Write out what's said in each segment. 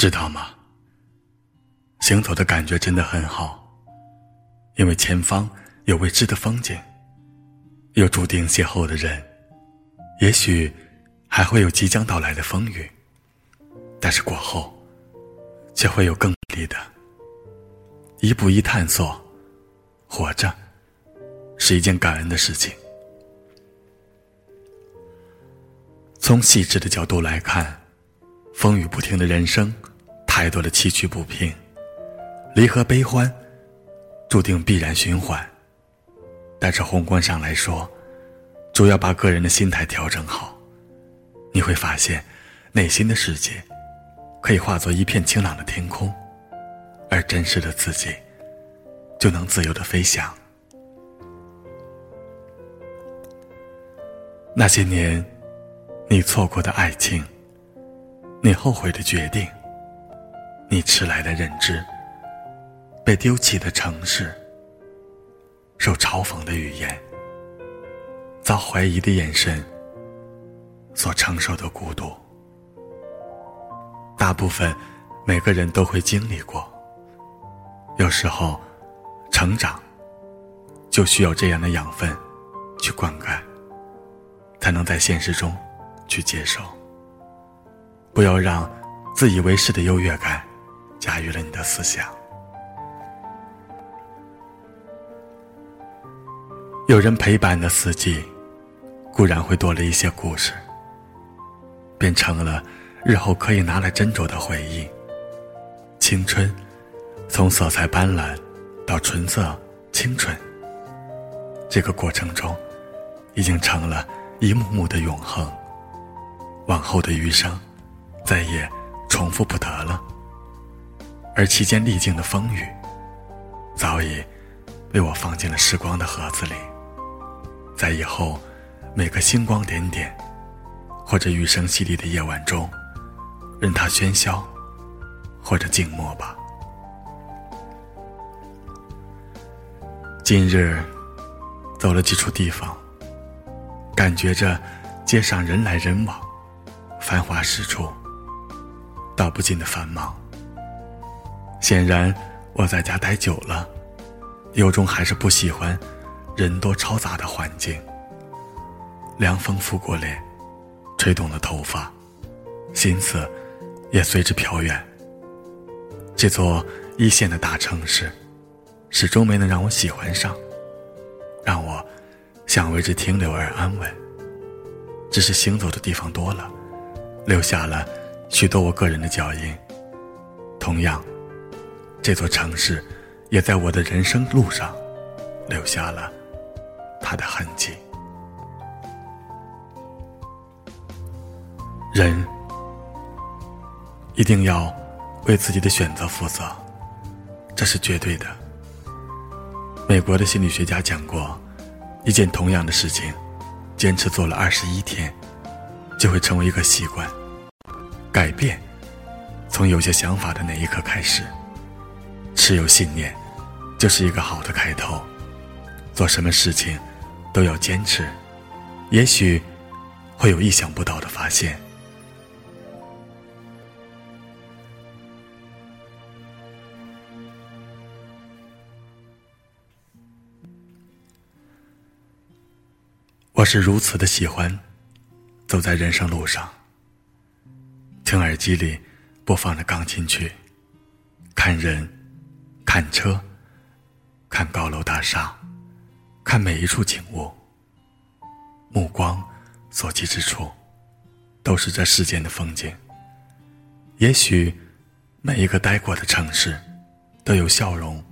知道吗？行走的感觉真的很好，因为前方有未知的风景，有注定邂逅的人，也许还会有即将到来的风雨，但是过后，却会有更美丽的。一步一探索，活着是一件感恩的事情。从细致的角度来看，风雨不停的人生，太多的崎岖不平，离合悲欢，注定必然循环。但是宏观上来说，主要把个人的心态调整好，你会发现，内心的世界可以化作一片晴朗的天空。而真实的自己，就能自由的飞翔。那些年，你错过的爱情，你后悔的决定，你迟来的认知，被丢弃的城市，受嘲讽的语言，遭怀疑的眼神，所承受的孤独，大部分每个人都会经历过。有时候，成长就需要这样的养分去灌溉，才能在现实中去接受。不要让自以为是的优越感驾驭了你的思想。有人陪伴的四季，固然会多了一些故事，变成了日后可以拿来斟酌的回忆。青春。从色彩斑斓到纯色清纯，这个过程中，已经成了一幕幕的永恒。往后的余生，再也重复不得了。而期间历经的风雨，早已被我放进了时光的盒子里。在以后每个星光点点，或者雨声淅沥的夜晚中，任它喧嚣，或者静默吧。今日走了几处地方，感觉着街上人来人往，繁华十处，道不尽的繁忙。显然我在家待久了，有种还是不喜欢人多嘈杂的环境。凉风拂过脸，吹动了头发，心思也随之飘远。这座一线的大城市。始终没能让我喜欢上，让我想为之停留而安稳。只是行走的地方多了，留下了许多我个人的脚印。同样，这座城市也在我的人生路上留下了它的痕迹。人一定要为自己的选择负责，这是绝对的。美国的心理学家讲过，一件同样的事情，坚持做了二十一天，就会成为一个习惯。改变，从有些想法的那一刻开始。持有信念，就是一个好的开头。做什么事情，都要坚持，也许会有意想不到的发现。我是如此的喜欢，走在人生路上，听耳机里播放着钢琴曲，看人，看车，看高楼大厦，看每一处景物，目光所及之处，都是这世间的风景。也许每一个待过的城市，都有笑容，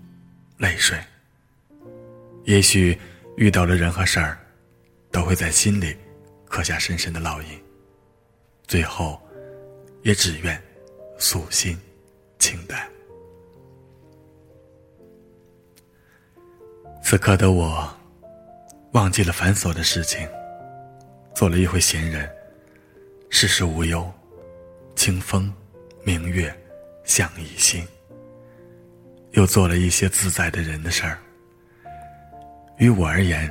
泪水。也许遇到了人和事儿。都会在心里刻下深深的烙印，最后也只愿素心清淡。此刻的我，忘记了繁琐的事情，做了一回闲人，世事无忧，清风明月相依心。又做了一些自在的人的事儿，于我而言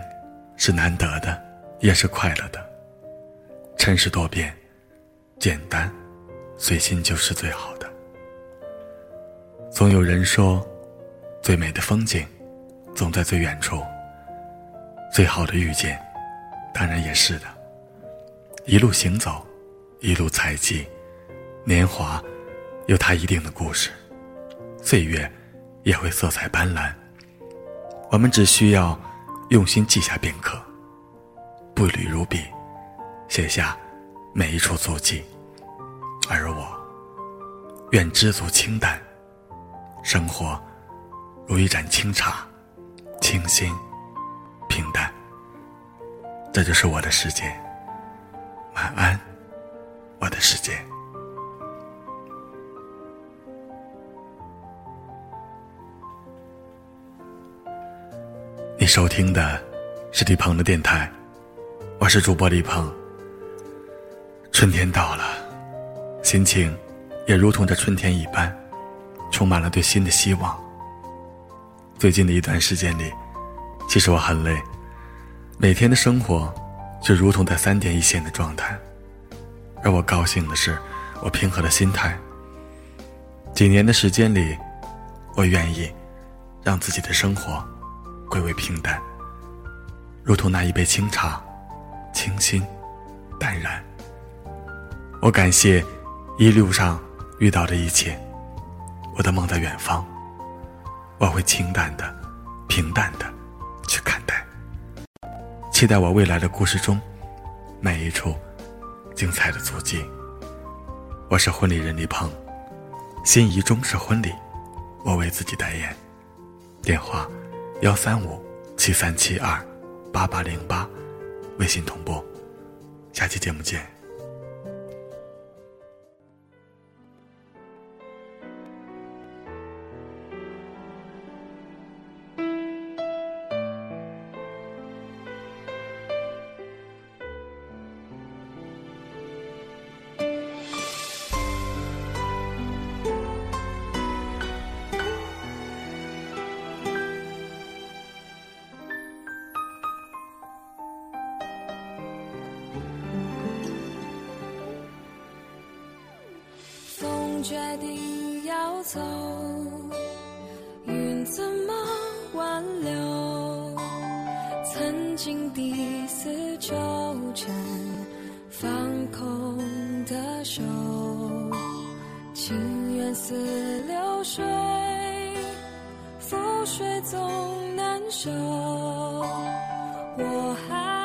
是难得的。也是快乐的。尘世多变，简单，随心就是最好的。总有人说，最美的风景，总在最远处。最好的遇见，当然也是的。一路行走，一路采集，年华有它一定的故事，岁月也会色彩斑斓。我们只需要用心记下片刻，步履如笔，写下每一处足迹。而我，愿知足清淡，生活如一盏清茶，清新平淡。这就是我的世界。晚安，我的世界。你收听的是李鹏的电台，我是主播李鹏。春天到了，心情也如同这春天一般，充满了对新的希望。最近的一段时间里，其实我很累，每天的生活。就如同在三点一线的状态，而我高兴的是，我平和的心态。几年的时间里，我愿意让自己的生活归为平淡，如同那一杯清茶，清新淡然。我感谢一路上遇到的一切，我的梦在远方，我会清淡的、平淡的去看待。期待我未来的故事中，每一处精彩的足迹。我是婚礼人李鹏，心仪中式婚礼，我为自己代言。电话：幺三五七三七二八八零八，微信同步。下期节目见。决定要走，云怎么挽留？曾经第四纠缠，放空的手，情缘似流水，覆水总难收。我还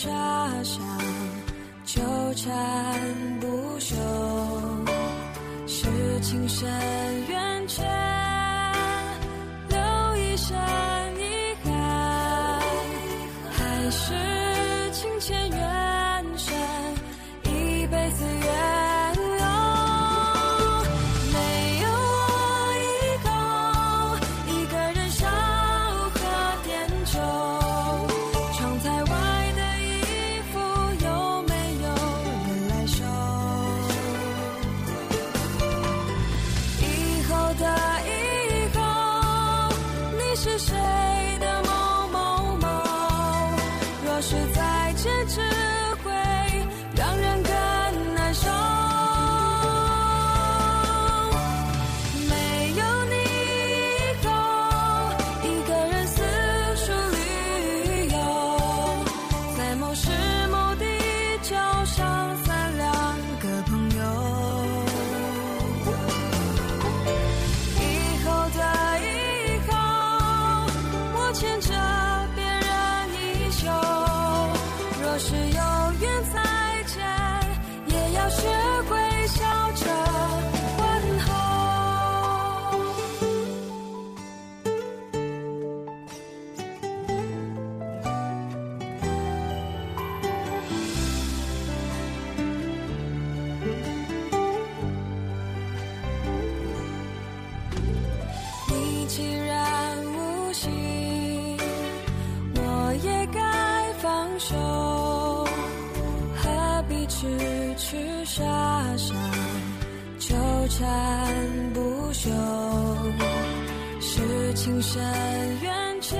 情缠不休，是情深缘浅，